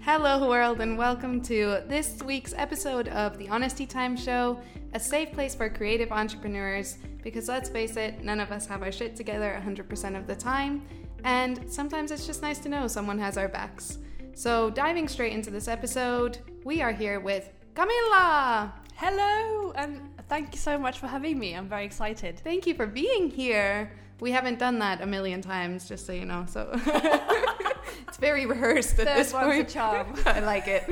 Hello, world, and welcome to this week's episode of the Honesty Time Show, a safe place for creative entrepreneurs. Because let's face it, none of us have our shit together 100% of the time, and sometimes it's just nice to know someone has our backs. So, diving straight into this episode, we are here with Camilla. Hello, and thank you so much for having me. I'm very excited. Thank you for being here. We haven't done that a million times, just so you know. So it's very rehearsed at Third this one's a point. charm. I like it.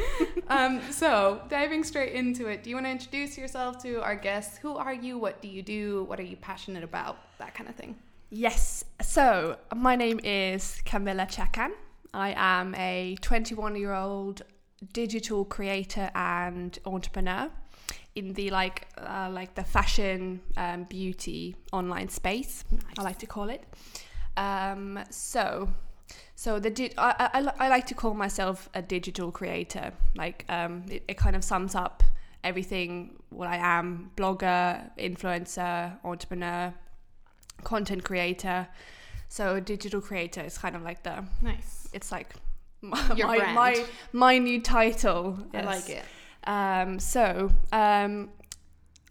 Um, so diving straight into it, do you want to introduce yourself to our guests? Who are you? What do you do? What are you passionate about? That kind of thing. Yes, so my name is Camilla Czakan. I am a 21 year old digital creator and entrepreneur in the like uh, like the fashion um, beauty online space I like to call it um, so so the di- I, I, I like to call myself a digital creator like um, it, it kind of sums up everything what I am blogger influencer entrepreneur content creator so digital creator is kind of like the Nice. it's like my Your my, brand. my my new title I like it. um, so um,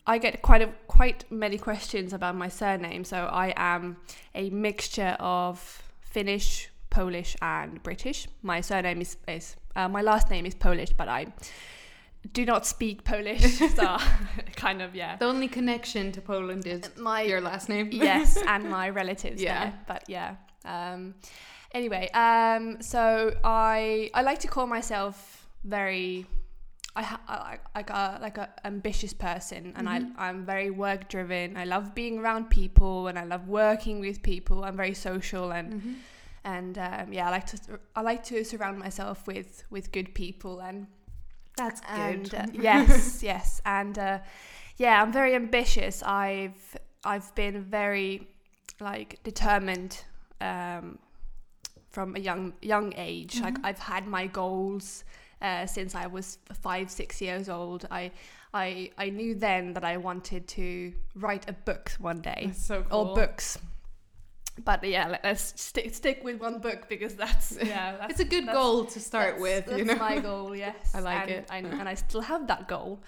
I get quite a quite many questions about my surname. So I am a mixture of Finnish, Polish, and British. My surname is is uh, my last name is Polish, but I do not speak Polish. so kind of yeah. The only connection to Poland is My your last name. yes, and my relatives. Yeah. Yeah, but yeah. Um, anyway, um, so I I like to call myself very. I, ha- I like a like a ambitious person, and Mhm. I I'm very work driven. I love being around people, and I love working with people. I'm very social, and Mhm. And um, yeah, I like to I like to surround myself with with good people and That's and good. uh, yes yes and uh, yeah i'm very ambitious i've i've been very like determined um, from a young young age like Mhm. i've had my goals uh, since i was five six years old i i i knew then that i wanted to write a book one day That's so cool. or books but yeah let- let's stick stick with one book because that's yeah that's, It's a good goal to start that's- with, That's you know. my goal. Yes, I like and, it. I, and I still have that goal.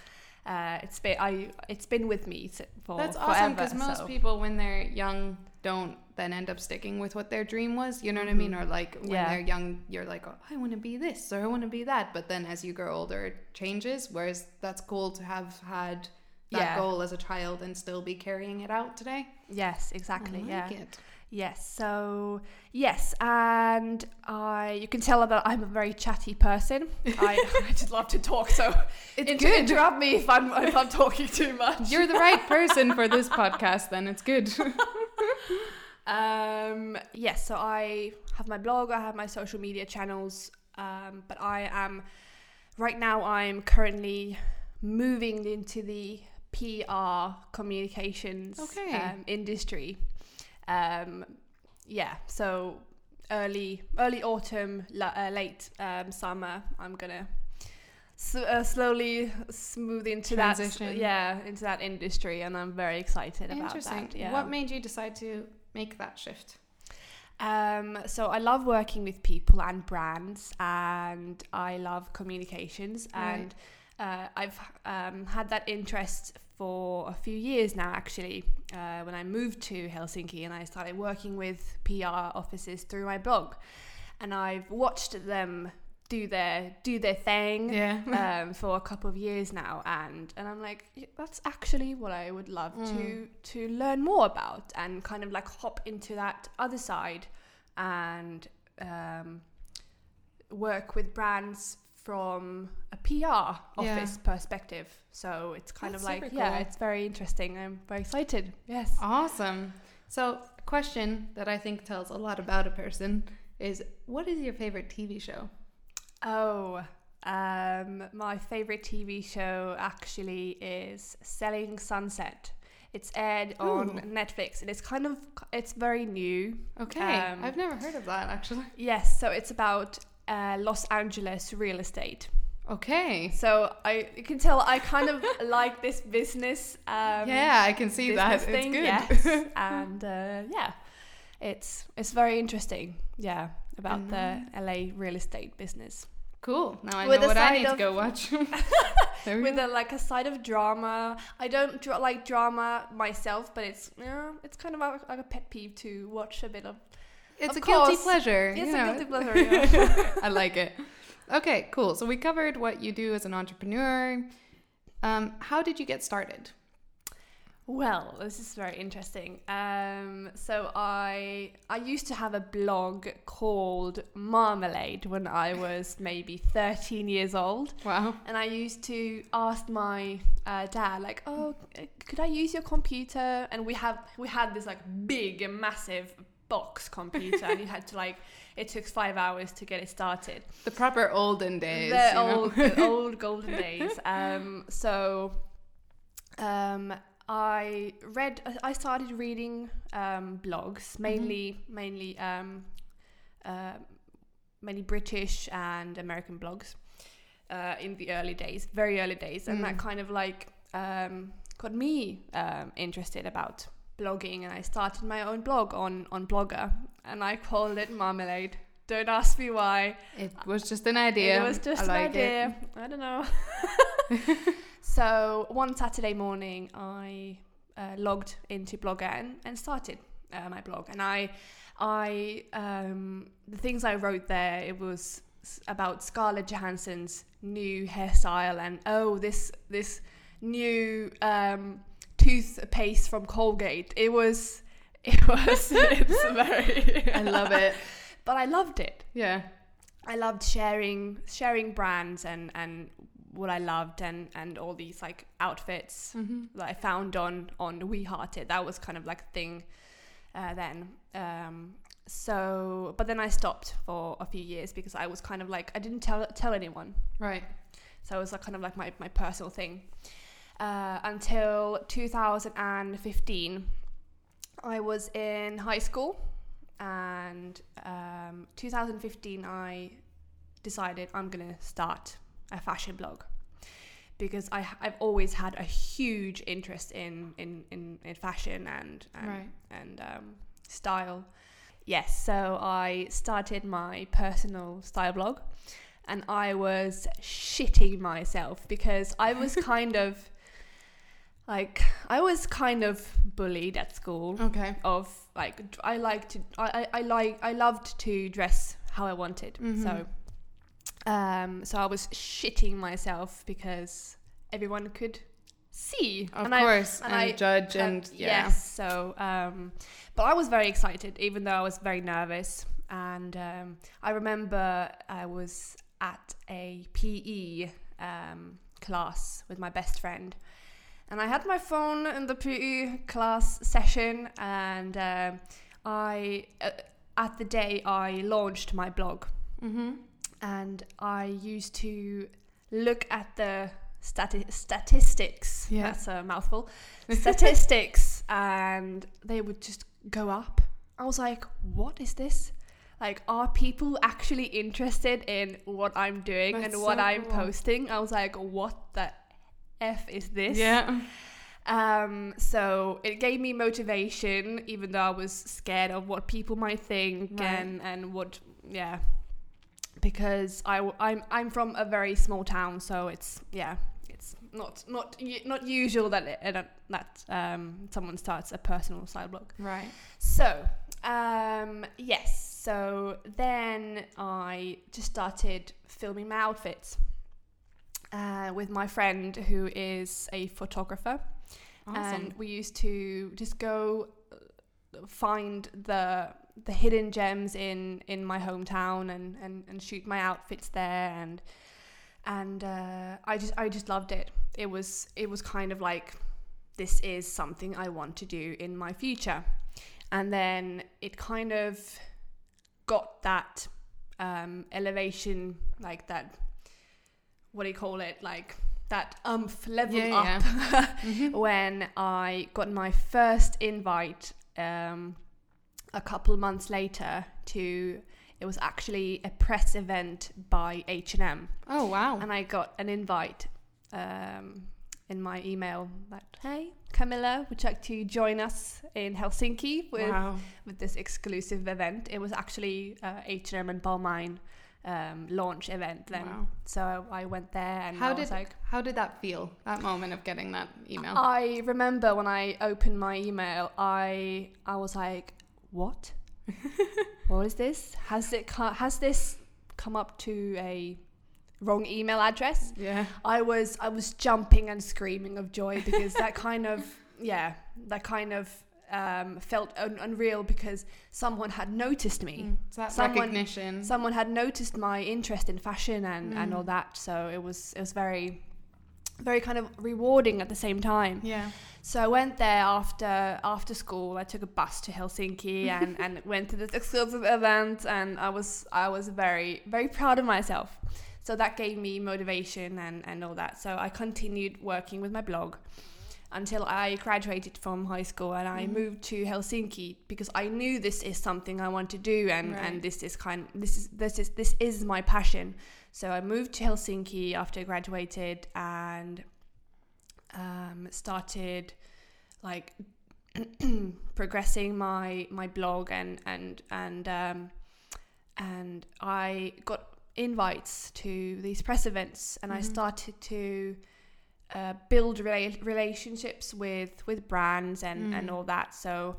Uh, it's been I it's been with me for That's awesome because most so- people, when they're young, don't then end up sticking with what their dream was. You know what I mean? Mhm. Or like when Yeah. they're young, you're like, oh, I want to be this or I want to be that. But then as you grow older, it changes. Whereas that's cool to have had that Yeah. goal as a child and still be carrying it out today. Yes, exactly. I yeah. it. Yes. So yes, and I you can tell that I'm a very chatty person. I, I just love to talk. So It's inter- good. interrupt me if I'm if I'm talking too much. You're the right person for this podcast. Then it's good. Um, yes, so I have my blog, I have my social media channels, um, but I am right now. I'm currently moving into the PR communications Okay. um, industry. Um, yeah, so early early autumn, la- uh, late um, summer, I'm gonna. S- uh, slowly smooth into Transition. that yeah into that industry and i'm very excited about Interesting. that yeah What made you decide to make that shift? Um, so I love working with people and brands, and I love communications, Right. and uh, I've um, had that interest for a few years now. Actually, uh, when I moved to Helsinki and I started working with PR offices through my blog, and I've watched them do their do their thing Yeah. um, for a couple of years now, and and I'm like, that's actually what I would love to Mm. to learn more about, and kind of like hop into that other side, and um, work with brands from a PR office perspective. So it's kind That's of like, super yeah, it's very interesting. I'm very excited. Yes. Awesome. So, a question that I think tells a lot about a person is what is your favorite TV show? Oh, um, my favorite TV show actually is Selling Sunset. It's aired on Netflix and it's kind of it's very new. Okay. Um, I've never heard of that actually. Yes, so it's about uh, Los Angeles real estate. Okay. So I you can tell I kind of like this business. Um, yeah, I can see that. business It's thing, good. Yes, and uh, yeah, it's it's very interesting. Yeah, about And the LA real estate business. Cool. Now I With know what I need to go watch. with go. a like a side of drama. I don't dra- like drama myself, but it's yeah, it's kind of a, like a pet peeve to watch a bit of. It's of a guilty pleasure. It's you a guilty pleasure. Yeah. I like it. Okay, cool. So we covered what you do as an entrepreneur. Um, how did you get started? Well, this is very interesting. Um, so I I used to have a blog called Marmalade when I was maybe 13 years old, Wow. and I used to ask my uh, dad like, "Oh, could I use your computer?" And we have we had this like big massive box computer, and you had to like it took five hours to get it started The proper olden days. the old, the old golden days. Um, so, um, I read. I started reading um, blogs, mainly, mainly, um, uh, mainly British and American blogs uh, in the early days, very early days, and that Mm. kind of like um, got me um, interested about blogging, and I started my own blog on on Blogger, and I called it Marmalade. Don't ask me why. It was just an idea. It was just an like idea. I don't know. so one Saturday morning, I uh, logged into Blogger and, and started uh, my blog. And I, I, um, the things I wrote there, it was about Scarlett Johansson's new hairstyle and oh, this this new um, toothpaste from Colgate. It was, it was. it's very. I love it. But I loved it. Yeah. I loved sharing sharing brands and and what I loved and and all these like outfits Mm-hmm. that I found on on We Heart It. That was kind of like a thing uh, then. Um, so, but then I stopped for a few years because I was kind of like I didn't tell tell anyone. Right. So it was like kind of like my my personal thing. Uh, until 2015, I was in high school, and um, 2015 I decided I'm gonna start a fashion blog because I I've always had a huge interest in in in, in fashion and and, Right. and um, style. Yes, so I started my personal style blog and I was shitting myself because I was kind of like I was kind of bullied at school Okay. of like I like to I, I, I like I loved to dress how I wanted. Mhm. So um so I was shitting myself because everyone could see. Of and I, course. and and I judge um, and yeah. Yes. So, um, but I was very excited, even though I was very nervous. And um, I remember I was at a PE um, class with my best friend, and I had my phone in the PE class session, and um I. Uh, at the day I launched my blog, Mm-hmm. and I used to look at the stati- statistics. Yeah. That's a mouthful. Statistics, and they would just go up. I was like, what is this? Like, are people actually interested in what I'm doing That's and what so I'm cool. posting? I was like, what the F is this? Yeah. Um, so it gave me motivation, even though I was scared of what people might think Right. and and what yeah, because I I'm I'm from a very small town, so it's yeah, it's not not not usual that it, that um someone starts a personal side blog. Right. So, um, yes. So then I just started filming my outfits uh, with my friend who is a photographer, Awesome. and we used to just go uh, find the the hidden gems in in my hometown and and, and shoot my outfits there and and uh, I just I just loved it. It was it was kind of like this is something I want to do in my future. And then it kind of got that um, elevation, like that, what do you call it? Like that umph level Yeah, up yeah. Mhm. when I got my first invite um, a couple months later to, it was actually a press event by H&M Oh wow. and I got an invite um, in my email that hey Camilla, would you like to join us in Helsinki with wow. with this exclusive event? It was actually uh, H&M and Balmain um, launch event then. Wow. So I went there and How I did was like, how did that feel? That moment of getting that email. I remember when I opened my email, I I was like, what? what is this? Has it co- has this come up to a wrong email address? yeah. I was I was jumping and screaming of joy because that kind of yeah that kind of um, felt un- unreal because someone had noticed me. Mm, that Someone- recognition. Someone had noticed my interest in fashion and, and Mm. all that. So it was it was very very kind of rewarding at the same time. yeah. So I went there after after school. I took a bus to Helsinki and, and went to this exclusive event, and I was I was very very proud of myself. So that gave me motivation and, and all that. So I continued working with my blog until I graduated from high school and I Mhm. moved to Helsinki because I knew this is something I want to do and, Right. and this is kind this is this is this is my passion. So I moved to Helsinki after I graduated and um, started like progressing my my blog and and and um, and I got invites to these press events and I Mhm. started to uh, build rela- relationships with with brands and and Mm. all that so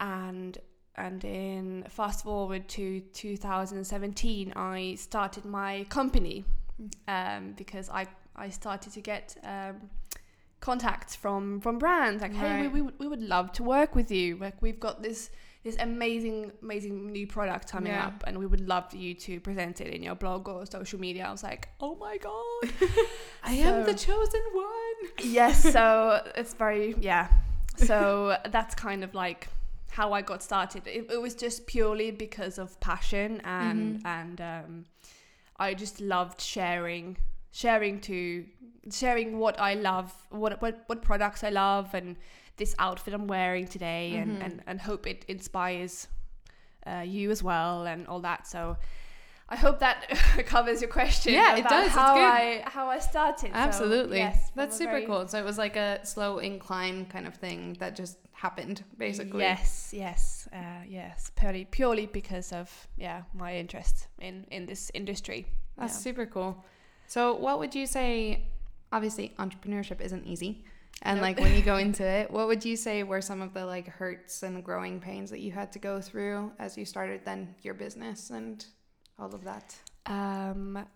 and and in fast forward to 2017 I started my company Mm. um, because I I started to get um, contacts from from brands like hey we, we, we would love to work with you like we've got this this amazing amazing new product coming Yeah. up and we would love you to present it in your blog or social media I was like oh my god I am the chosen one. yes so it's very yeah so that's kind of like how i got started it, it was just purely because of passion and Mhm. and um, i just loved sharing sharing to sharing what i love what what, what products i love and this outfit i'm wearing today Mhm. and, and and hope it inspires uh, you as well and all that so I hope that covers your question. Yeah, it does. How. I how I started. So, Absolutely. yes, That's super very- cool. So it was like a slow incline kind of thing that just happened, basically. Yes, yes, uh, yes. Purely, purely because of yeah my interest in in this industry. That's Yeah. super cool. So, what would you say? Obviously, entrepreneurship isn't easy. And Nope. like when you go into it, what would you say were some of the like hurts and growing pains that you had to go through as you started then your business and all of that? Um,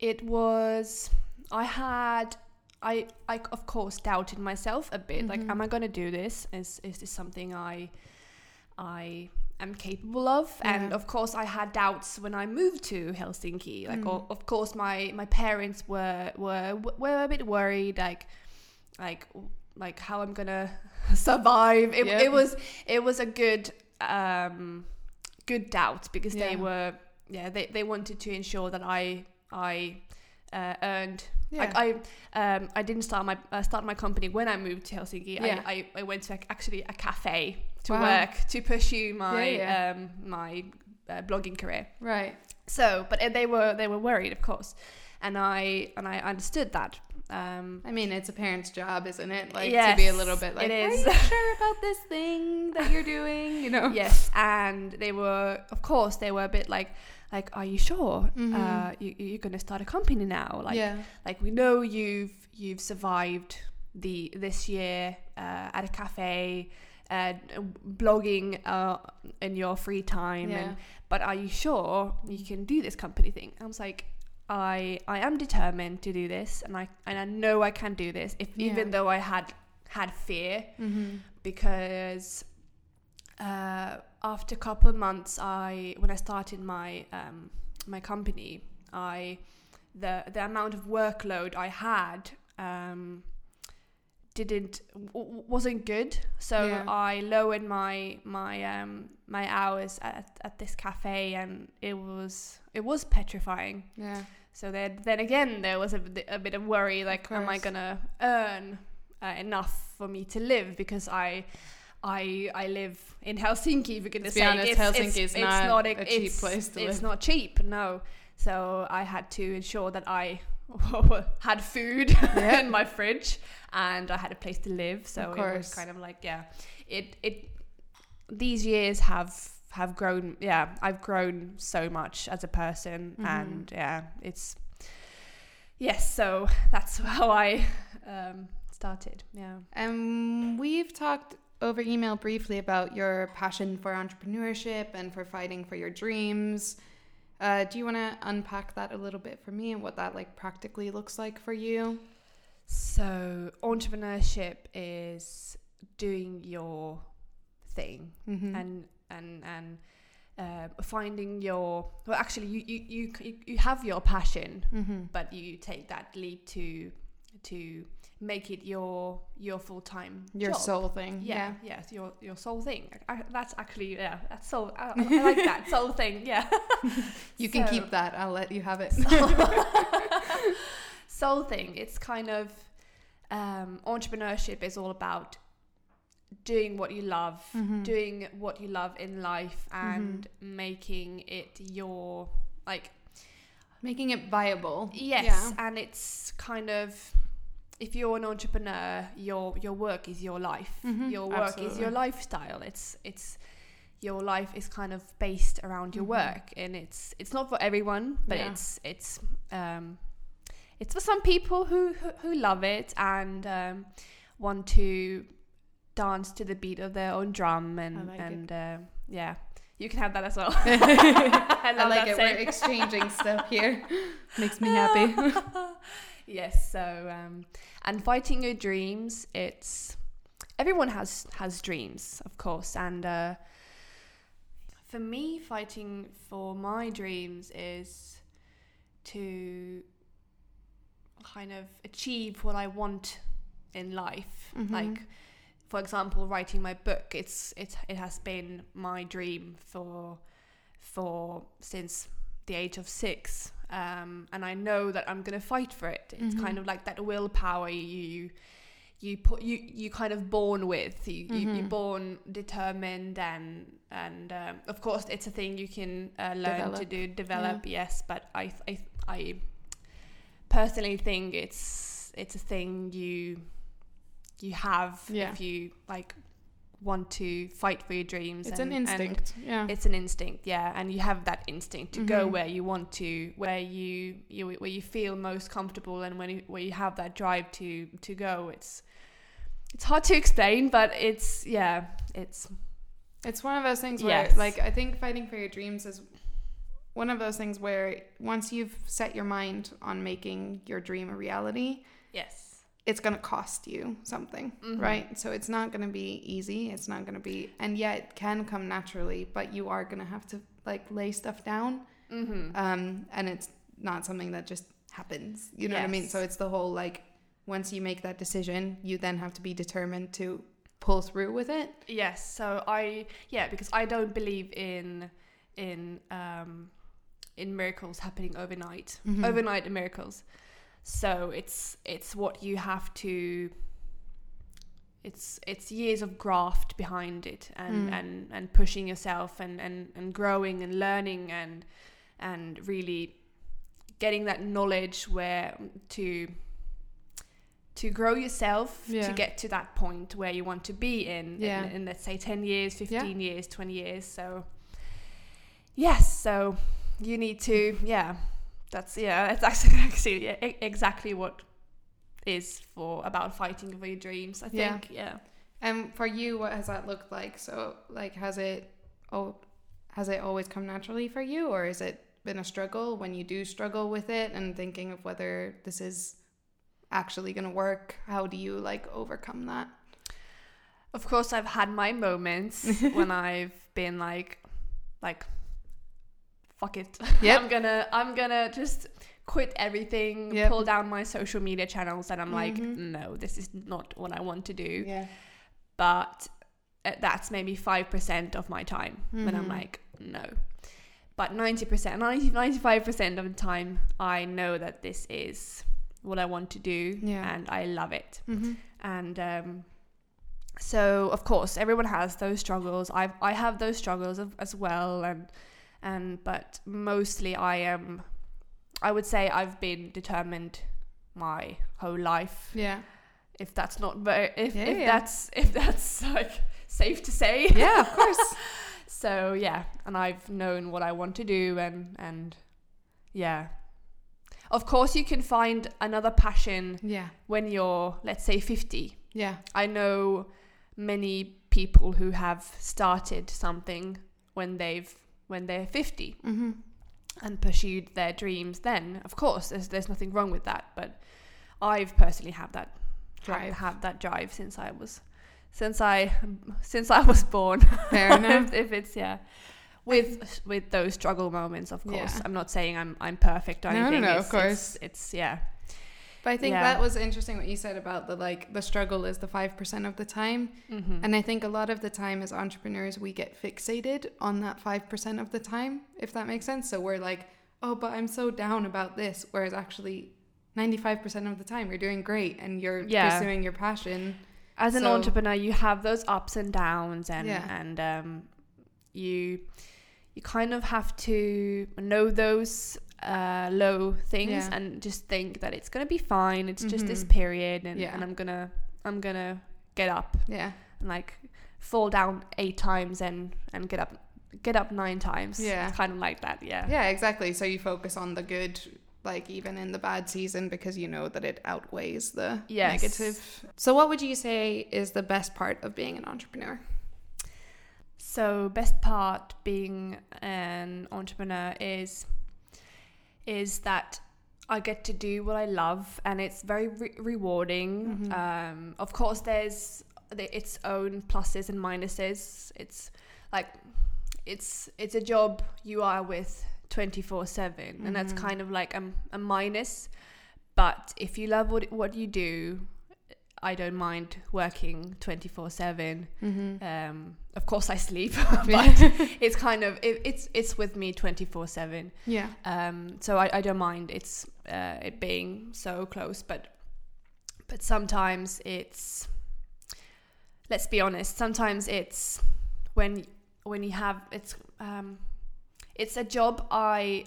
it was I had I I of course doubted myself a bit. Like, Mhm. am I gonna do this? Is is this something I I am capable of? And of course, I had doubts when I moved to Helsinki. Like, Mm. o- of course, my my parents were were were a bit worried. Like, like like how I'm gonna survive. It, Yeah. it was it was a good um good doubt because they were yeah they, they wanted to ensure that I I uh, earned Yeah. like I um I didn't start my uh, start my company when I moved to Helsinki. Yeah. I, I I went to like, actually a cafe to Wow. work to pursue my Yeah, yeah. um my uh, blogging career. right. So, but uh, they were they were worried, of course, and I and I understood that. Um, I mean, it's a parent's job, isn't it? Like to be a little bit like, are you sure about this thing that you're doing? You know? yes, and they were, of course, they were a bit like, like, are you sure? Mhm. Uh, you, you're going to start a company now? Like, yeah. like we know you've you've survived the this year uh, at a cafe, uh, blogging uh, in your free time, Yeah. and but are you sure you can do this company thing? I was like. I I am determined to do this, and I and I know I can do this. If Yeah. even though I had had fear, Mm-hmm. because uh, after a couple of months, I when I started my um, my company, I the the amount of workload I had um, didn't w- wasn't good. So Yeah. I lowered my my um, my hours at, at this cafe, and it was it was petrifying. Yeah. So then, then again, there was a, bit- a bit of worry, like, am I gonna earn uh, enough for me to live? Because I, I, I live in Helsinki. For goodness be sake, honest, it's, Helsinki it's, is it's not a, a cheap place to It's live. It's not cheap, no. So I had to ensure that I had food Yeah. in my fridge and I had a place to live. So it was kind of like, yeah, it it these years have have grown. Yeah, I've grown so much as a person, Mhm. and yeah, it's yes. So that's how I um, started. Yeah. Um, we've talked over email briefly about your passion for entrepreneurship and for fighting for your dreams. Uh, do you want to unpack that a little bit for me and what that like practically looks like for you? So entrepreneurship is doing your thing Mm-hmm. and and and uh, finding your well actually you, you you you have your passion mm-hmm. but you take that leap to to make it your your full time Your job. soul thing. yeah, yes your your soul thing I, that's actually yeah that's soul I, I like that soul thing yeah You can So- keep that. I'll let you have it. soul thing it's kind of um, entrepreneurship is all about doing what you love Mhm. doing what you love in life and making it your like Making it viable. yes Yeah. and it's kind of if you're an entrepreneur your your work is your life Mhm, your work is your lifestyle it's it's your life is kind of based around your Mhm. work and it's it's not for everyone but Yeah. it's it's um it's for some people who who, who love it and um, want to dance to the beat of their own drum and like and uh, yeah you can have that as well I, I like it. saying. We're exchanging stuff here. Makes me happy. Yes so um and fighting your dreams it's everyone has has dreams of course and uh for me fighting for my dreams is to kind of achieve what i want in life Mhm. like for example writing my book it's it, it has been my dream for for since the age of six um, and I know that I'm gonna fight for it. It's Mhm. kind of like that willpower you you put you you kind of born with. You, you you're Mhm. born determined and and um, of course it's a thing you can uh, learn to do develop. Yes, but I I I personally think it's it's a thing you you have Yeah. if you like want to fight for your dreams. It's and- an instinct. yeah. it's an instinct, yeah, and you have that instinct to go Mhm. where you want to, where you, you where you feel most comfortable, and when you, where you have that drive to to go. It's it's hard to explain, but it's yeah, it's It's one of those things where, Yes. like, I think fighting for your dreams is one of those things where once you've set your mind on making your dream a reality, yes, it's going to cost you something, Mhm. right? So it's not going to be easy. It's not going to be, and yet it can come naturally, but you are going to have to like lay stuff down. mm-hmm. Um, and it's not something that just happens. You know what I mean? So it's the whole like, once you make that decision, you then have to be determined to pull through with it. yes. So I yeah, because I don't believe in in um in miracles happening overnight, Mhm. overnight miracles. So it's it's what you have to. It's it's years of graft behind it, and Mm. and and pushing yourself, and and and growing and learning, and and really getting that knowledge where to to grow yourself Yeah. to get to that point where you want to be in, Yeah. in, in let's say 10 years 15 Yeah. years 20 years so yes so you need to yeah that's yeah that's actually, actually yeah, exactly what is for about fighting for your dreams i think yeah And for you, what has that looked like? So, like, has it oh, has it always come naturally for you, or has it been a struggle when you do struggle with it and thinking of whether this is actually going to work? How do you like overcome that? Of course, I've had my moments when I've been like, like, fuck it. Yep. I'm gonna, I'm gonna just quit everything, Yep. pull down my social media channels, and I'm like, Mhm. no, this is not what I want to do. Yeah. But uh, that's maybe five percent of my time when I'm Mhm. like, no. But 90%, 90, 95% of the time, I know that this is what I want to do, Yeah. and I love it Mm-hmm. and um, so of course everyone has those struggles I've, i have those struggles of, as well and and but mostly i am i would say i've been determined my whole life Yeah. if that's not very if, Yeah, if yeah. that's if that's like safe to say Yeah, of course. so yeah, and I've known what I want to do, and and yeah. Of course, you can find another passion Yeah. when you're, let's say, 50. Yeah. I know many people who have started something when they've when they're 50 Mm-hmm. and pursued their dreams then of course there's, there's nothing wrong with that but i've personally had that Drive. had that drive since i was since i since i was born Fair enough. if, if it's yeah with with those struggle moments of course Yeah. i'm not saying i'm i'm perfect or No, no, anything no, of it's, course. it's, it's yeah But I think Yeah. that was interesting what you said about the like the struggle is the five percent of the time. mm-hmm. And I think a lot of the time as entrepreneurs we get fixated on that five percent of the time, if that makes sense. So we're like, oh, but I'm so down about this. Whereas actually ninety five percent of the time you're doing great and you're Yeah. pursuing your passion. as an entrepreneur you have those ups and downs and Yeah. and um, you you kind of have to know those uh, low things Yeah. and just think that it's gonna be fine it's just this Mhm. period and, Yeah. and i'm gonna i'm gonna get up Yeah. and like fall down eight times and and get up get up nine times Yeah. it's kind of like that yeah Yeah, exactly. So you focus on the good, like even in the bad season, because you know that it outweighs the Yes. negative. So, what would you say is the best part of being an entrepreneur? So best part being an entrepreneur is is that I get to do what I love and it's very re- rewarding. Mhm. Um, of course, there's the, its own pluses and minuses. It's like it's it's a job you are with twenty four seven, and that's Mhm. kind of like a, a minus. But if you love what what you do, I don't mind working twenty four seven. Mm-hmm. Um, of course, I sleep, but it's kind of it, it's it's with me twenty four seven. yeah. Um, so I, I don't mind it's uh, it being so close, but but sometimes it's let's be honest. Sometimes it's when when you have it's um, it's a job I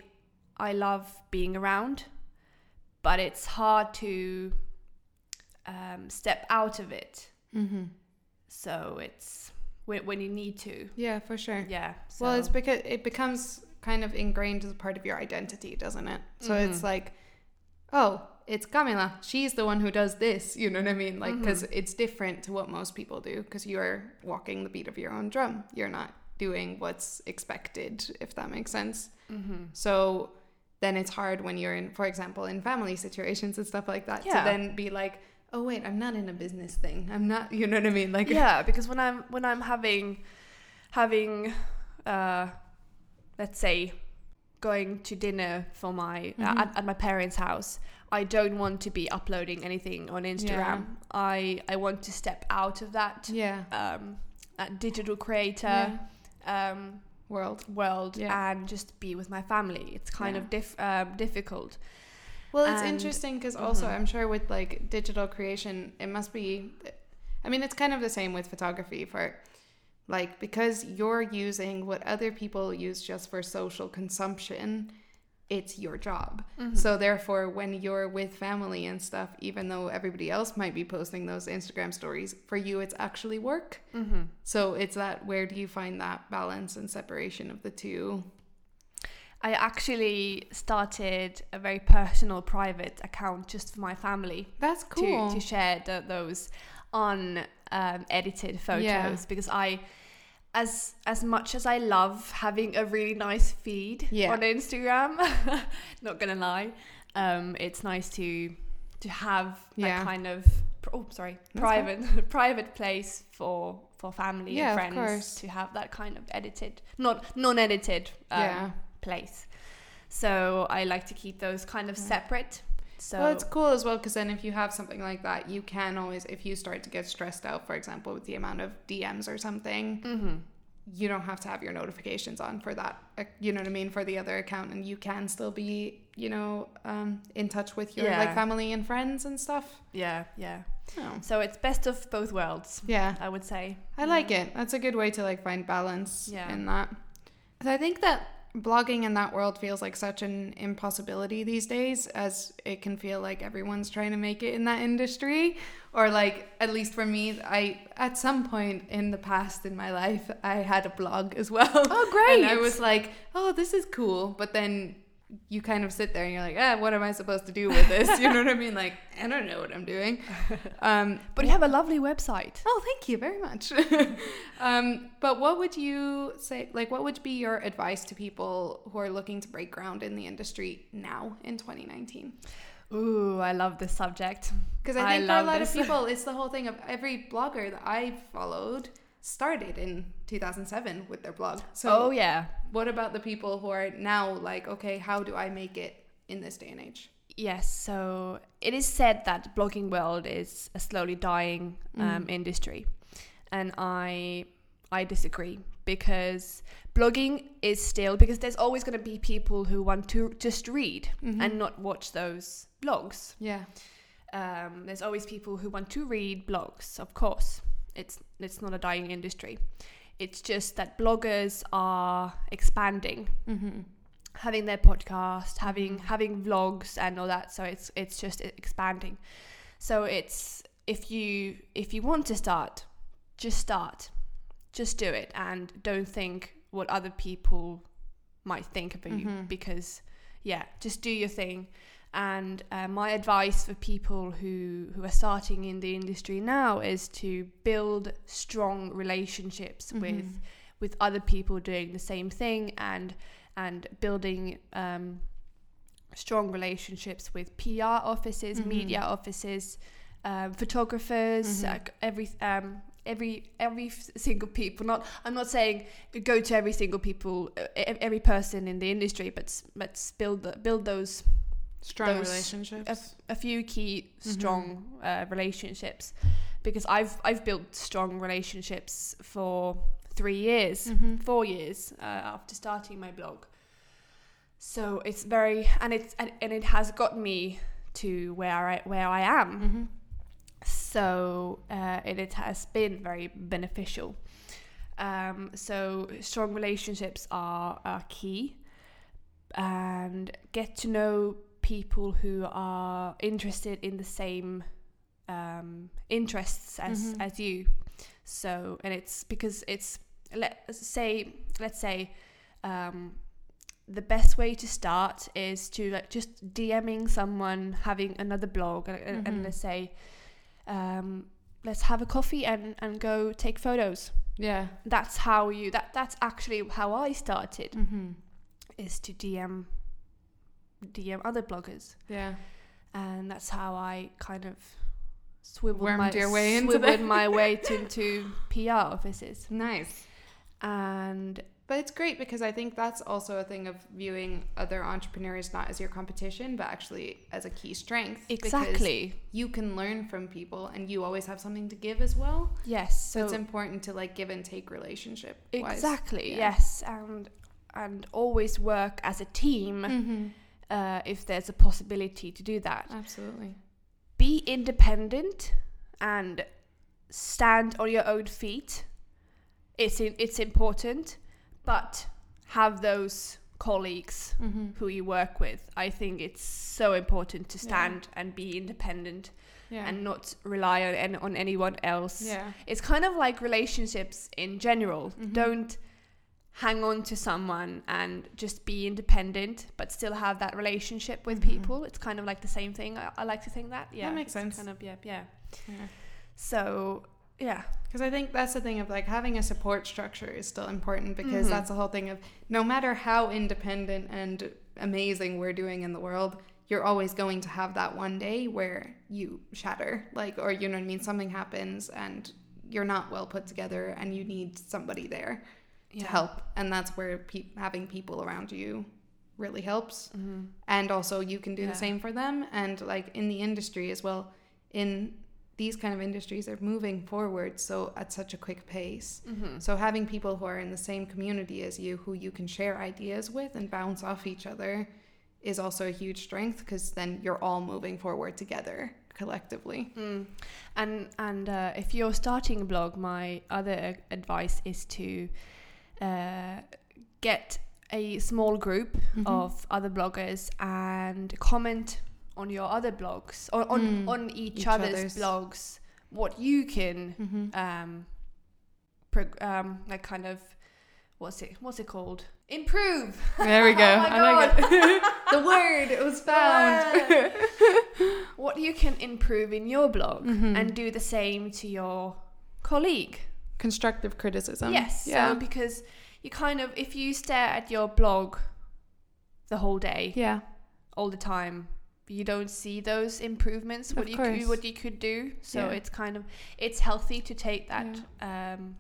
I love being around, but it's hard to um, step out of it. Mm-hmm. So it's when, when you need to. Yeah, for sure. Yeah. So. Well, it's because it becomes kind of ingrained as part of your identity, doesn't it? So it's Mhm. like, oh, it's Camilla. She's the one who does this. You know what I mean? Like, because Mhm. it's different to what most people do. Because you're walking the beat of your own drum. You're not doing what's expected, if that makes sense. hmm So then it's hard when you're in, for example, in family situations and stuff like that, Yeah. to then be like, oh wait, I'm not in a business thing. I'm not. You know what I mean? Like, yeah, because when I'm when I'm having having uh, let's say going to dinner for my uh, at, at my parents' house, I don't want to be uploading anything on Instagram. Yeah. I I want to step out of that yeah, um, that digital creator yeah. um, world. world Yeah. and just be with my family. It's kind of diff- um, difficult. Well, it's And- interesting because also Mhm. I'm sure with like digital creation, it must be. I mean, it's kind of the same with photography for, like, because you're using what other people use just for social consumption. It's your job. Mm-hmm. So therefore, when you're with family and stuff, even though everybody else might be posting those Instagram stories, for you it's actually work. hmm So it's that where do you find that balance and separation of the two? I actually started a very personal, private account just for my family That's cool. to, to share the, those unedited photos Yeah. because I, as as much as I love having a really nice feed Yeah. on Instagram, not gonna lie, um, it's nice to to have Yeah. that kind of oh sorry That's private private place for for family Yeah, and friends to have that kind of edited not non-edited um, Yeah. Place. So I like to keep those kind of Yeah. separate. So well, it's cool as well because then if you have something like that, you can always, if you start to get stressed out, for example, with the amount of DMs or something, Mhm. you don't have to have your notifications on for that. uh, You know what I mean? For the other account, and you can still be, you know, um, in touch with your Yeah. like family and friends and stuff. yeah, yeah. Oh. So it's best of both worlds, Yeah, I would say. I like it. That's a good way to like find balance Yeah. in that. So I think that blogging in that world feels like such an impossibility these days, as it can feel like everyone's trying to make it in that industry. Or, like, at least for me, I, at some point in the past in my life, I had a blog as well. Oh, great. And I was like, oh, this is cool. But then you kind of sit there and you're like, ah, what am I supposed to do with this? You know what I mean? Like, I don't know what I'm doing. Um, But you have a lovely website. Oh, thank you very much. um, but what would you say? Like, what would be your advice to people who are looking to break ground in the industry now in 2019? Ooh, I love this subject. Because I I think for a lot this. of people, it's the whole thing of every blogger that I've followed started in 2007 with their blog. So, oh yeah. what about the people who are now like, okay, how do I make it in this day and age? Yes, so it is said that blogging world is a slowly dying um, Mm. industry, and I I disagree because blogging is still because there's always going to be people who want to just read Mhm. and not watch those blogs. Yeah. Um, there's always people who want to read blogs. Of course, it's it's not a dying industry. It's just that bloggers are expanding Mm-hmm. having their podcast, having Mhm. having vlogs and all that. So it's it's just expanding. So it's if you if you want to start, just start, just do it, and don't think what other people might think about you Mhm. because yeah, just do your thing. And uh, my advice for people who who are starting in the industry now is to build strong relationships with Mhm. with other people doing the same thing and and building um, strong relationships with PR offices, Mhm. media offices, um, photographers, Mhm. like every um, every every single people. Not I'm not saying go to every single people, uh, every person in the industry, but but build the, build those Strong Those- relationships. A few key Mhm. strong uh, relationships because I've I've built strong relationships for three years, Mhm. four years uh, after starting my blog. So it's very and it's and, and it has got me to where I where I am. Mhm. So uh, it, it has been very beneficial. Um, so strong relationships are, are key, and get to know people who are interested in the same um, interests as Mhm. as you. So and it's because it's let's say let's say um, the best way to start is to like just DMing someone having another blog and, and- and let's say um, let's have a coffee and, and go take photos. Yeah. That's how you that that's actually how I started Mm-hmm. is to DM DM other bloggers Yeah. and that's how I kind of swiveled Wormed my your way into swiveled my way to, into PR offices Nice. and But it's great because I think that's also a thing of viewing other entrepreneurs not as your competition, but actually as a key strength. because exactly You can learn from people and you always have something to give as well. yes So, so it's important to like give and take relationship. exactly yeah. yes and and always work as a team Mm-hmm. Uh, if there's a possibility to do that Absolutely. be independent and stand on your own feet. It's in, it's important, but have those colleagues Mm-hmm. who you work with. I think it's so important to Yeah. stand and be independent Yeah. and not rely on on anyone else. yeah. It's kind of like relationships in general. Mhm. Don't hang on to someone and just be independent, but still have that relationship with Mhm. people. It's kind of like the same thing. I, I like to think that. Yeah, that makes sense. Kind of, yeah, yeah. yeah. So, yeah, Because I think that's the thing of like having a support structure is still important because Mhm. that's the whole thing of no matter how independent and amazing we're doing in the world, you're always going to have that one day where you shatter, like, or you know what I mean? Something happens and you're not well put together and you need somebody there to help. And that's where pe- having people around you really helps. Mhm. and also you can do Yeah. the same for them and like in the industry as well in these kind of industries they're moving forward so at such a quick pace Mhm. so having people who are in the same community as you who you can share ideas with and bounce off each other is also a huge strength because then you're all moving forward together collectively Mm. And and uh, if you're starting a blog, my other advice is to uh, get a small group Mhm. of other bloggers and comment on your other blogs or on Mm. on each, Each other's, other's. blogs what you can Mhm. um, prog- um like kind of what's it what's it called improve There we go. Oh my I like it. the word it was found. what you can improve in your blog Mhm. and do the same to your colleague Constructive criticism. yes Yeah. so because you kind of if you stare at your blog the whole day yeah. all the time you don't see those improvements what Of you could, what you could do so Yeah. it's kind of it's healthy to take that um,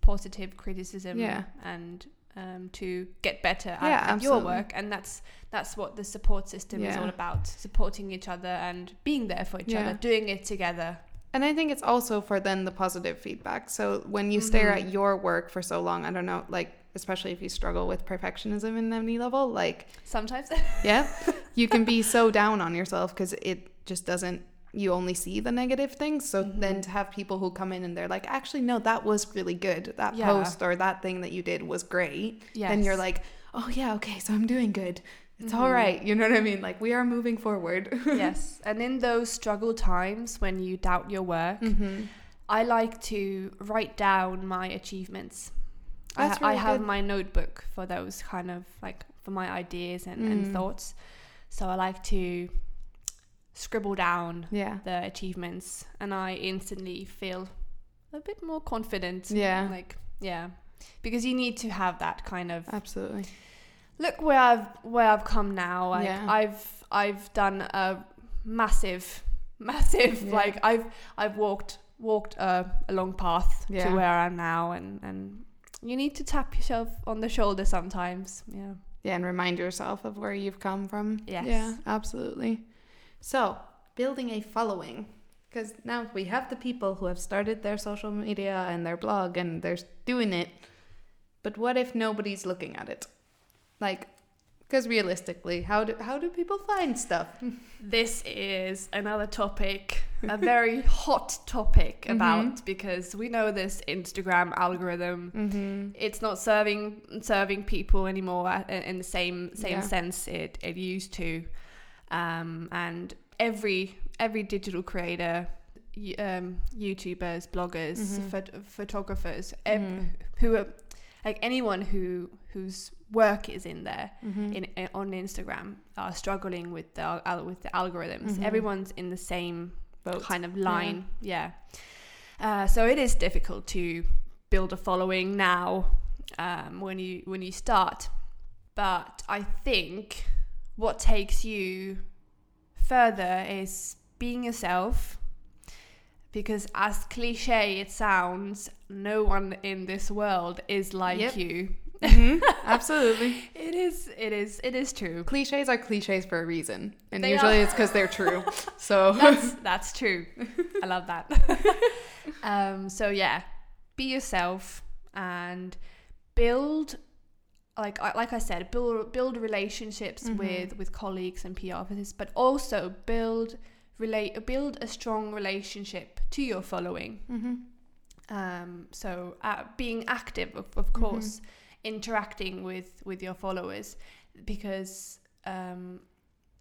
positive criticism Yeah. and um, to get better at, Yeah, at your work and that's that's what the support system is all about supporting each other and being there for each Yeah. other doing it together And I think it's also for then the positive feedback. So when you stare Mhm. at your work for so long, I don't know, like especially if you struggle with perfectionism in any level, like sometimes yeah, you can be so down on yourself because it just doesn't. You only see the negative things. So then Mhm. to have people who come in and they're like, actually, no, that was really good. That Yeah. post or that thing that you did was great. Then you're like, oh yeah, okay, so I'm doing good. It's all Mhm. right. You know what I mean? Like we are moving forward. yes and in those struggle times when you doubt your work mm-hmm. I like to write down my achievements. I, That's ha- I really have good. my notebook for those kind of like for my ideas and, and Mm. thoughts. So I like to scribble down Yeah. the achievements and I instantly feel a bit more confident. Yeah. Like, yeah. Because you need to have that kind of Absolutely. Look where I've where I've come now. Like Yeah. I've I've done a massive, massive Yeah. like I've I've walked walked a, a long path Yeah. to where I am now, and and you need to tap yourself on the shoulder sometimes. Yeah. Yeah, and remind yourself of where you've come from. Yes. Yeah, absolutely. So, building a following. Because now we have the people who have started their social media and their blog and they're doing it. But what if nobody's looking at it? Like, because realistically, how do how do people find stuff? This is another topic, a very hot topic Mhm. about because we know this Instagram algorithm. Mm-hmm. It's not serving serving people anymore uh, in the same same Yeah. sense it, it used to, um, and every every digital creator, um, YouTubers, bloggers, Mhm. phot- photographers, ev- Mhm. who are like anyone who whose work is in there Mm-hmm. in, in on Instagram are struggling with the with the algorithms. Mhm. Everyone's in the same Boat. kind of line. Yeah. Uh, so it is difficult to build a following now um, when you when you start. But I think what takes you further is being yourself. Because as cliche it sounds, no one in this world is like Yep. you. Mhm. Absolutely. It is. It is. It is true. Cliches are cliches for a reason. And They usually are. it's because they're true. So, That's that's true. I love that. um, so yeah, be yourself and build. Like I like I said, build build relationships Mhm. with with colleagues and PR officers, but also build relate build a strong relationship to your following. Mhm. Um, so uh, being active, of, of course, interacting with with your followers, because um,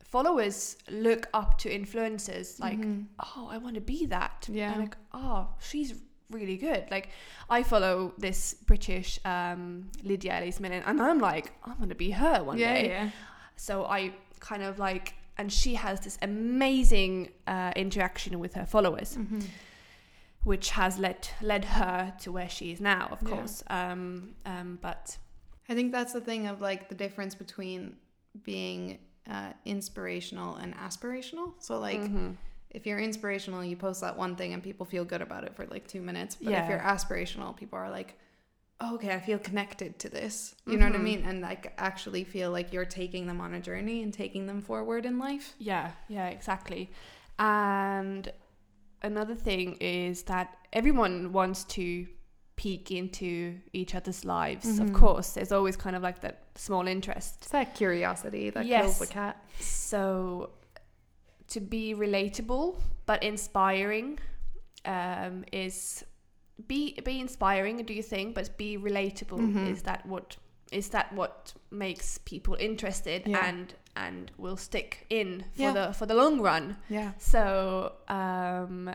followers look up to influencers. Like, Mhm. oh, I want to be that. Yeah. And like, oh, she's really good. Like, I follow this British um, Lydia Elise Millen, and I'm like, i'm gonna be her one yeah, day. yeah. So I kind of like, and she has this amazing uh, interaction with her followers Mhm. Which has led led her to where she is now, of Yeah. course. Um, um, but I think that's the thing of like the difference between being uh, inspirational and aspirational. So like mhm. if you're inspirational, you post that one thing and people feel good about it for like two minutes. But Yeah. if you're aspirational, people are like, oh, okay, I feel connected to this. You know what I Mhm. mean? And like actually feel like you're taking them on a journey and taking them forward in life. yeah, yeah, exactly. And another thing is that everyone wants to peek into each other's lives. Of Mhm. course, there's always kind of like that small interest. It's that curiosity that Yes. kills the cat. So to be relatable but inspiring um, is be be inspiring do you think but be relatable Mhm. is that what is that what makes people interested Yeah. and and will stick in for Yeah. the for the long run. Yeah. So um,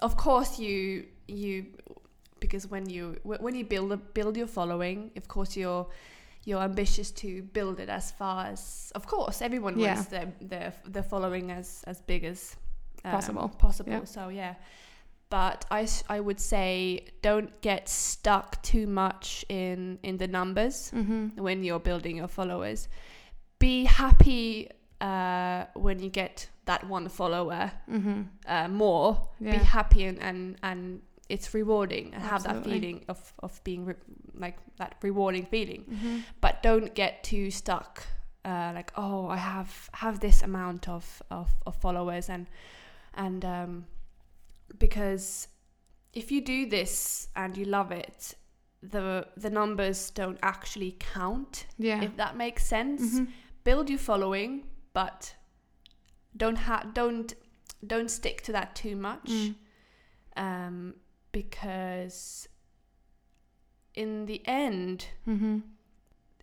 of course you you because when you when you build a, build your following, of course you're you're ambitious to build it as far as of course everyone Yeah. wants their their their following as as big as um, Possible. possible. So yeah. But I, I would say don't get stuck too much in in the numbers Mm-hmm. when you're building your followers. Be happy uh, when you get that one follower Mm-hmm. uh, more. Yeah. Be happy and, and, and it's rewarding and have that feeling of, of being re- like that rewarding feeling. Mm-hmm. But don't get too stuck. Uh, like oh, I have have this amount of, of, of followers and and um, because if you do this and you love it, the the numbers don't actually count Yeah. if that makes sense. Mhm. Build your following, but don't ha- don't don't stick to that too much, Mm. um, because in the end, Mm-hmm.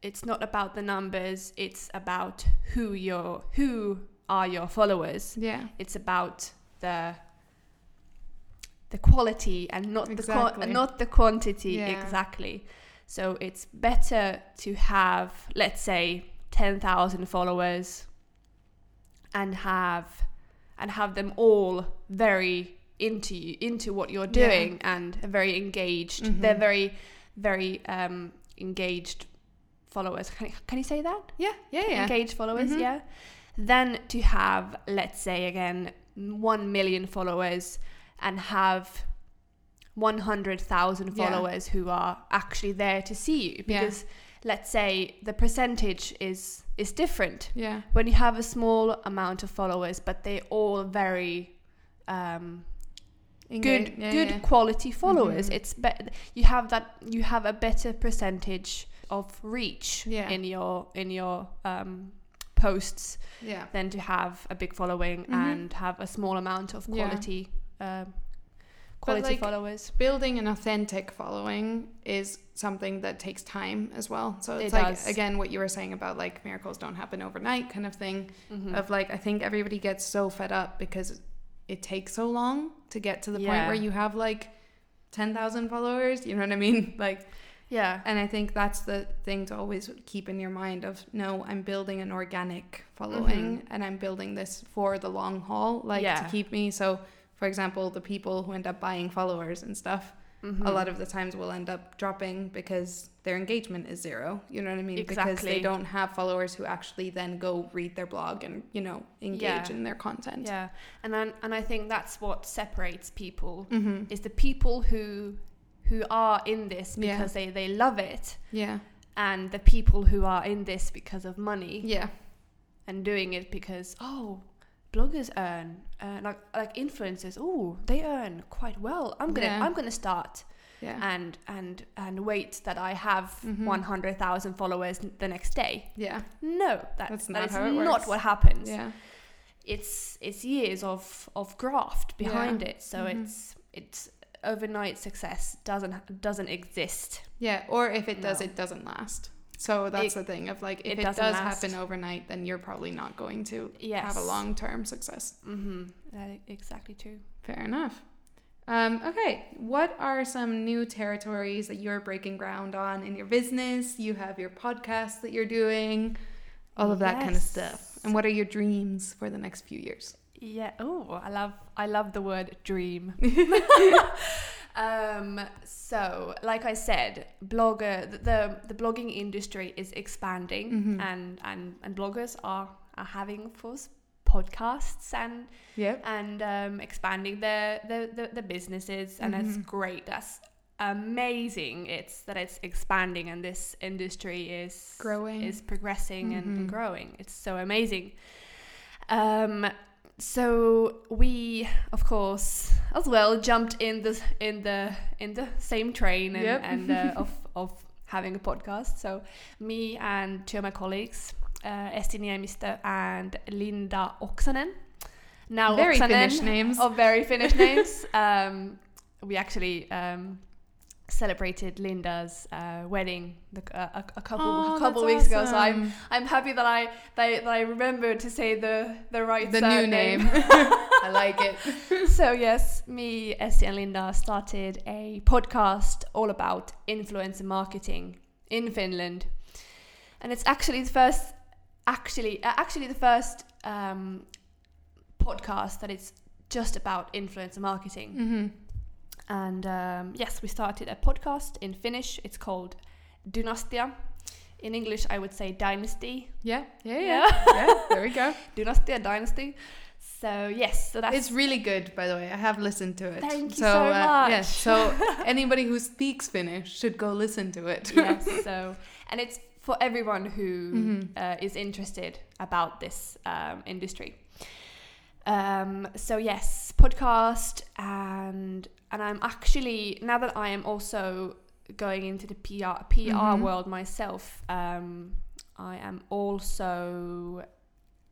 it's not about the numbers. It's about who your who are your followers. Yeah. It's about the the quality and not the Exactly. qua- not the quantity Yeah. exactly. So it's better to have, let's say, ten thousand followers, and have and have them all very into you, into what you're Yeah. doing, and very engaged. Mhm. They're very, very um, engaged followers. Can, can you say that? Yeah. Yeah. Yeah. engaged followers, Mhm. yeah. Then to have, let's say again, 1 million followers and have 100,000 Yeah. followers who are actually there to see you. Yeah. Because let's say the percentage is is different. Yeah. When you have a small amount of followers, but they're all very um, good yeah, good yeah. quality followers Mhm. it's be- you have that you have a better percentage of reach Yeah. in your in your um, posts Yeah. than to have a big following Mhm. and have a small amount of Yeah. quality um, quality like, followers building an authentic following is something that takes time as well. So it's It like does. again what you were saying about like miracles don't happen overnight kind of thing Mhm. of like I think everybody gets so fed up because it takes so long to get to the point where you have like 10,000 followers, you know what I mean? Like yeah and I think that's the thing to always keep in your mind of no, I'm building an organic following and I'm building this for the long haul, like Mm-hmm. Yeah. to keep me. So, for example, the people who end up buying followers and stuff, Mhm. a lot of the times will end up dropping because their engagement is zero. You know what I mean? Exactly. Because they don't have followers who actually then go read their blog and, you know, engage Yeah. in their content. yeah and then, and I think that's what separates people Mm-hmm. is the people who who are in this Yeah. because they, they love it Yeah. and the people who are in this because of money Yeah. and doing it because oh bloggers earn uh, like like influencers oh they earn quite well i'm gonna Yeah. i'm gonna start Yeah. and and and wait that i have Mhm. 100000 followers n- the next day yeah. no that, That's not how it not what happens Yeah. it's it's years of of graft behind it so Mhm. it's it's overnight success doesn't doesn't exist Yeah. Or if it does, No. it doesn't last. So that's It- the thing of like, if it it, doesn't last. happen overnight, then you're probably not going to yes have a long term success. mm-hmm that exactly true Fair enough. Um, okay, what are some new territories that you're breaking ground on in your business? You have your podcast that you're doing, all of that kind of stuff. And what are your dreams for the next few years? Yeah. Oh, I love I love the word dream. um. So, like I said, blogger the the, blogging industry is expanding, Mhm. and and and bloggers are are having of course podcasts and Yep. and um, expanding their the, the the businesses, and that's Mhm. great. That's amazing. It's that it's expanding, and this industry is Growing. is progressing and, and Mhm. growing. It's so amazing. Um, so we, of course, as well jumped in the in the in the same train and, Yep. and uh, of of having a podcast. So me and two of my colleagues, uh, Essi Niemistö and Linda Oksanen. Now Very Oksanen, Finnish names. of very Finnish names. Um, we actually um, celebrated Linda's uh, wedding the, uh, a, a couple Oh, a couple weeks ago. So I'm. I'm happy that I that I, that I remembered to say the the right the new surname. name. I like it. so yes, me, Essi, and Linda started a podcast all about influencer marketing in Finland, and it's actually the first, actually, uh, actually the first um, podcast that is just about influencer marketing. Mm-hmm. And um, yes, we started a podcast in Finnish. It's called Dynastia. In English, I would say Dynasty. Yeah, yeah, yeah, Yeah. yeah. There we go. Dynastia, Dynasty. So yes, so that's It's really good, by the way. I have listened to it. Thank you so much. Yeah, so anybody who speaks Finnish should go listen to it. yes. So, and it's for everyone who Mhm. uh, is interested about this um, industry. Um, so yes, podcast and and I'm actually now that I am also going into the PR PR Mhm. world myself. Um, I am also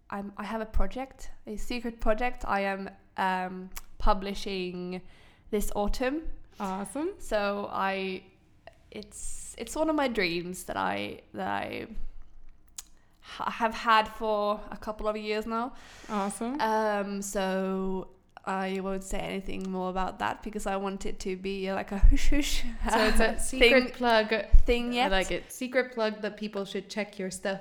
I'm I have a project, a secret project. I am um, publishing this autumn. Awesome. So I, it's it's one of my dreams that I that I ha- have had for a couple of years now. Awesome. Um, so I won't say anything more about that because I want it to be like a hush hush. so it's a secret thing, plug. thing yet. I like it. Secret plug that people should check your stuff,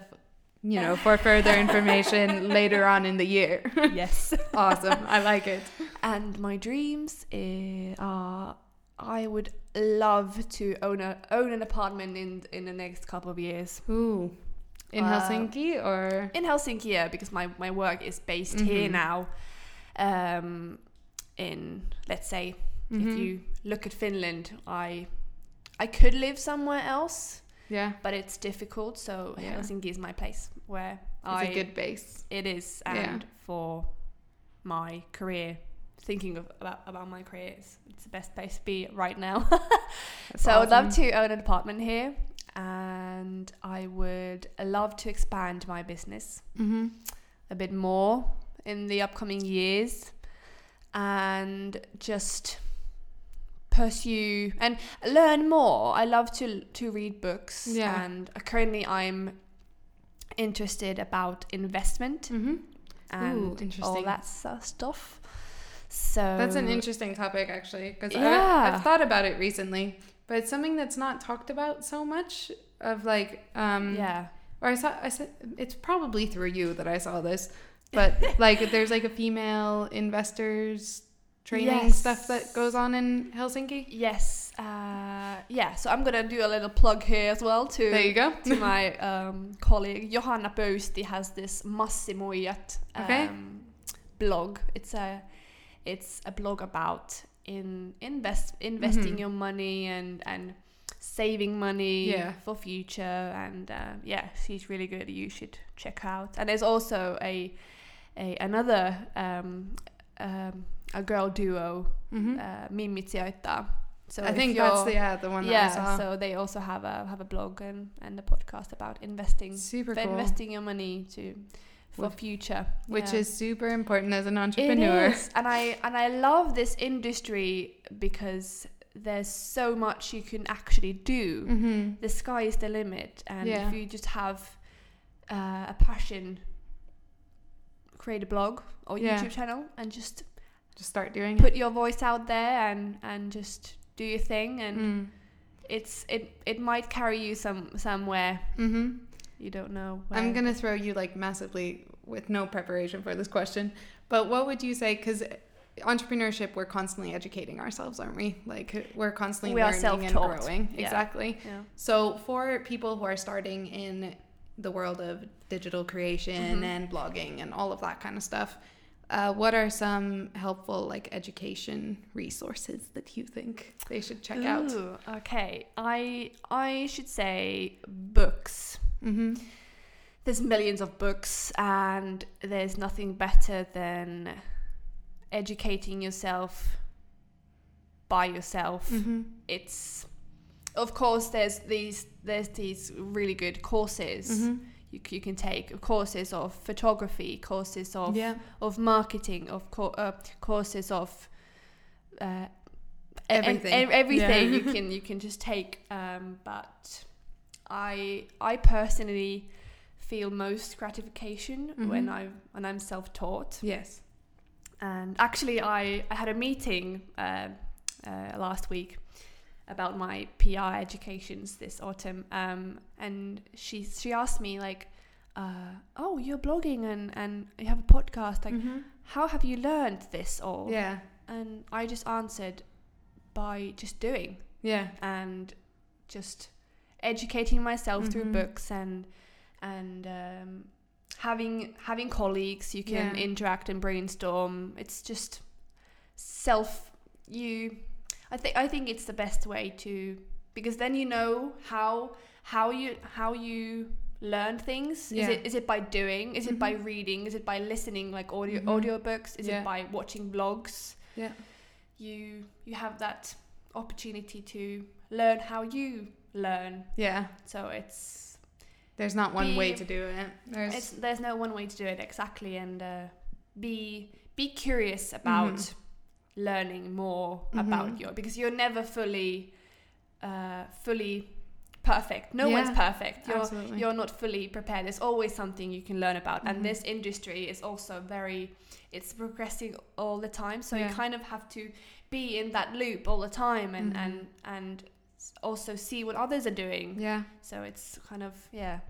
you know, for further information later on in the year. yes. awesome. I like it. And my dreams eh, are I would love to own a own an apartment in in the next couple of years. Ooh. In Uh, Helsinki or in Helsinki, yeah, because my, my work is based here Mhm. now. Um, in let's say, Mhm. if you look at Finland, I I could live somewhere else, yeah, but it's difficult. So Yeah. Helsinki is my place where it's I a good base. it is, Yeah. and for my career, thinking of about about my career, it's, it's the best place to be right now. So I would love to own an apartment here, and I would love to expand my business Mhm. a bit more in the upcoming years and just pursue and learn more. I love to to read books Yeah. and currently I'm interested about investment Mhm. and Ooh, all that stuff. So That's an interesting topic, actually, because Yeah. I've thought about it recently. But it's something that's not talked about so much. Of like, um, yeah. or I saw, I said, it's probably through you that I saw this. But like, there's like a female investors training Yes. stuff that goes on in Helsinki. Yes. Uh, yeah. So I'm gonna do a little plug here as well to There you go. to my um, colleague Johanna Pöysti has this Massimoijat um, Okay. blog. It's a it's a blog about in invest investing Mhm. your money and and saving money Yeah. for future and uh, yeah she's really good you should check out and there's also a a another um, um, a girl duo hmm uh, Sijoittaa. so I think that's the yeah the one that I yeah, saw. so they also have a have a blog and, and a podcast about investing Super cool. investing your money to for With- future, Which Yeah. is super important as an entrepreneur. is, and I and I love this industry because there's so much you can actually do. hmm The sky is the limit, and Yeah. if you just have uh, a passion, create a blog or Yeah. YouTube channel and just Just start doing put your voice out there and and just do your thing and Mm. it's it it might carry you some somewhere hmm you don't know I'm gonna throw you like massively with no preparation for this question, but what would you say? Because entrepreneurship, we're constantly educating ourselves, aren't we? Like we're constantly We are learning and growing. Yeah. Exactly. yeah So for people who are starting in the world of digital creation Mhm. and blogging and all of that kind of stuff, uh, what are some helpful like education resources that you think they should check out? Okay i i should say books Mm-hmm. there's millions of books and there's nothing better than educating yourself by yourself Mm-hmm. it's of course there's these there's these really good courses Mm-hmm. you, you can take courses of photography courses of Yeah. of marketing of co- uh, courses of uh, Everything. and everything Yeah. you can you can just take. Um, but I I personally feel most gratification when Mhm. I when I'm self taught. Yes. And actually, I, I had a meeting uh, uh, last week about my PR educations this autumn, um, and she she asked me like, uh, "Oh, you're blogging and and you have a podcast. Like, Mhm. how have you learned this all?" Yeah. And I just answered by just doing Yeah. and just educating myself through Mhm. books and and um, having having colleagues you can Yeah. interact and brainstorm it's just self you i think i think it's the best way to because then you know how how you how you learn things Yeah. is it is it by doing is it by Mhm. reading is it by listening like audio Mhm. audiobooks is Yeah. it by watching vlogs Yeah. you you have that opportunity to learn how you learn Yeah. so it's There's not one way to do it. There's it's there's no one way to do it exactly and uh, be be curious about Mhm. Learning more Mhm. about your because you're never fully uh, fully perfect no Yeah, one's perfect you're absolutely. you're not fully prepared there's always something you can learn about Mhm. and this industry is also very it's progressing all the time so Yeah. you kind of have to be in that loop all the time and Mhm. and and also see what others are doing yeah. so it's kind of yeah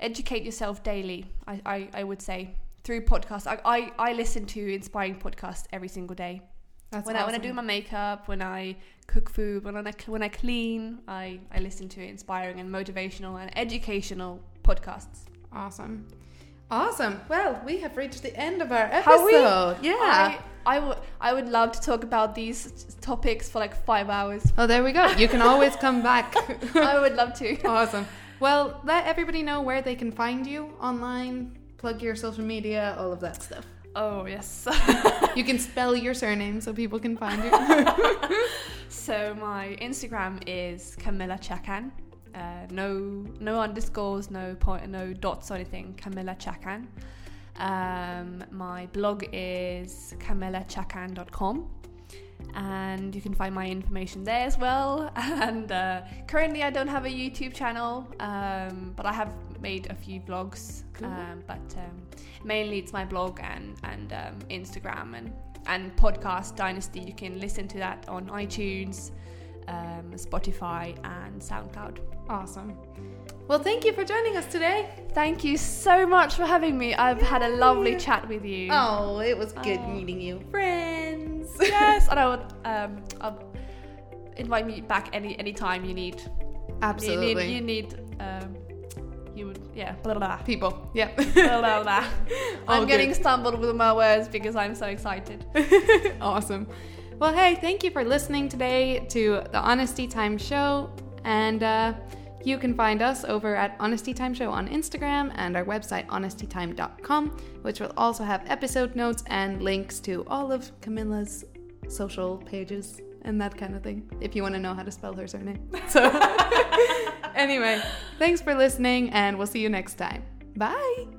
educate yourself daily i i, I would say through podcasts I, I i listen to inspiring podcasts every single day That's when I when I do my makeup, when I cook food, when I when I clean, I I listen to inspiring and motivational and educational podcasts. Awesome. Awesome. Well, we have reached the end of our episode. Yeah. I I would I would love to talk about these topics for like five hours. oh, there we go. You can always come back. I would love to. awesome. Well, let everybody know where they can find you online, plug your social media, all of that stuff. Oh yes. You can spell your surname so people can find you. so my Instagram is Camilla Czakan. Uh, no no underscores, no point, no dots or anything. Camilla Czakan. Um, my blog is camillaczakan.com and you can find my information there as well. And uh, currently, I don't have a YouTube channel, um, but I have made a few vlogs. Cool. Um, but um, mainly, it's my blog and and um, Instagram and and podcast Dynasty. You can listen to that on iTunes, um, Spotify, and SoundCloud. awesome. Well, thank you for joining us today. Thank you so much for having me. I've had a lovely chat with you. Oh, it was good Oh. meeting you. Friends. yes, and I would um, I'll invite me back any any time you need. Absolutely. You need, you need um, yeah. Blah, blah. People. Yep. blah, blah, blah. I'm getting stumbled with my words because I'm so excited. awesome. Well, hey, thank you for listening today to the Honesty Time Show. And uh, you can find us over at Honesty Time Show on Instagram and our website, honestytime.com, which will also have episode notes and links to all of Camilla's social pages and that kind of thing, if you want to know how to spell her surname. So, anyway, thanks for listening, and we'll see you next time. Bye.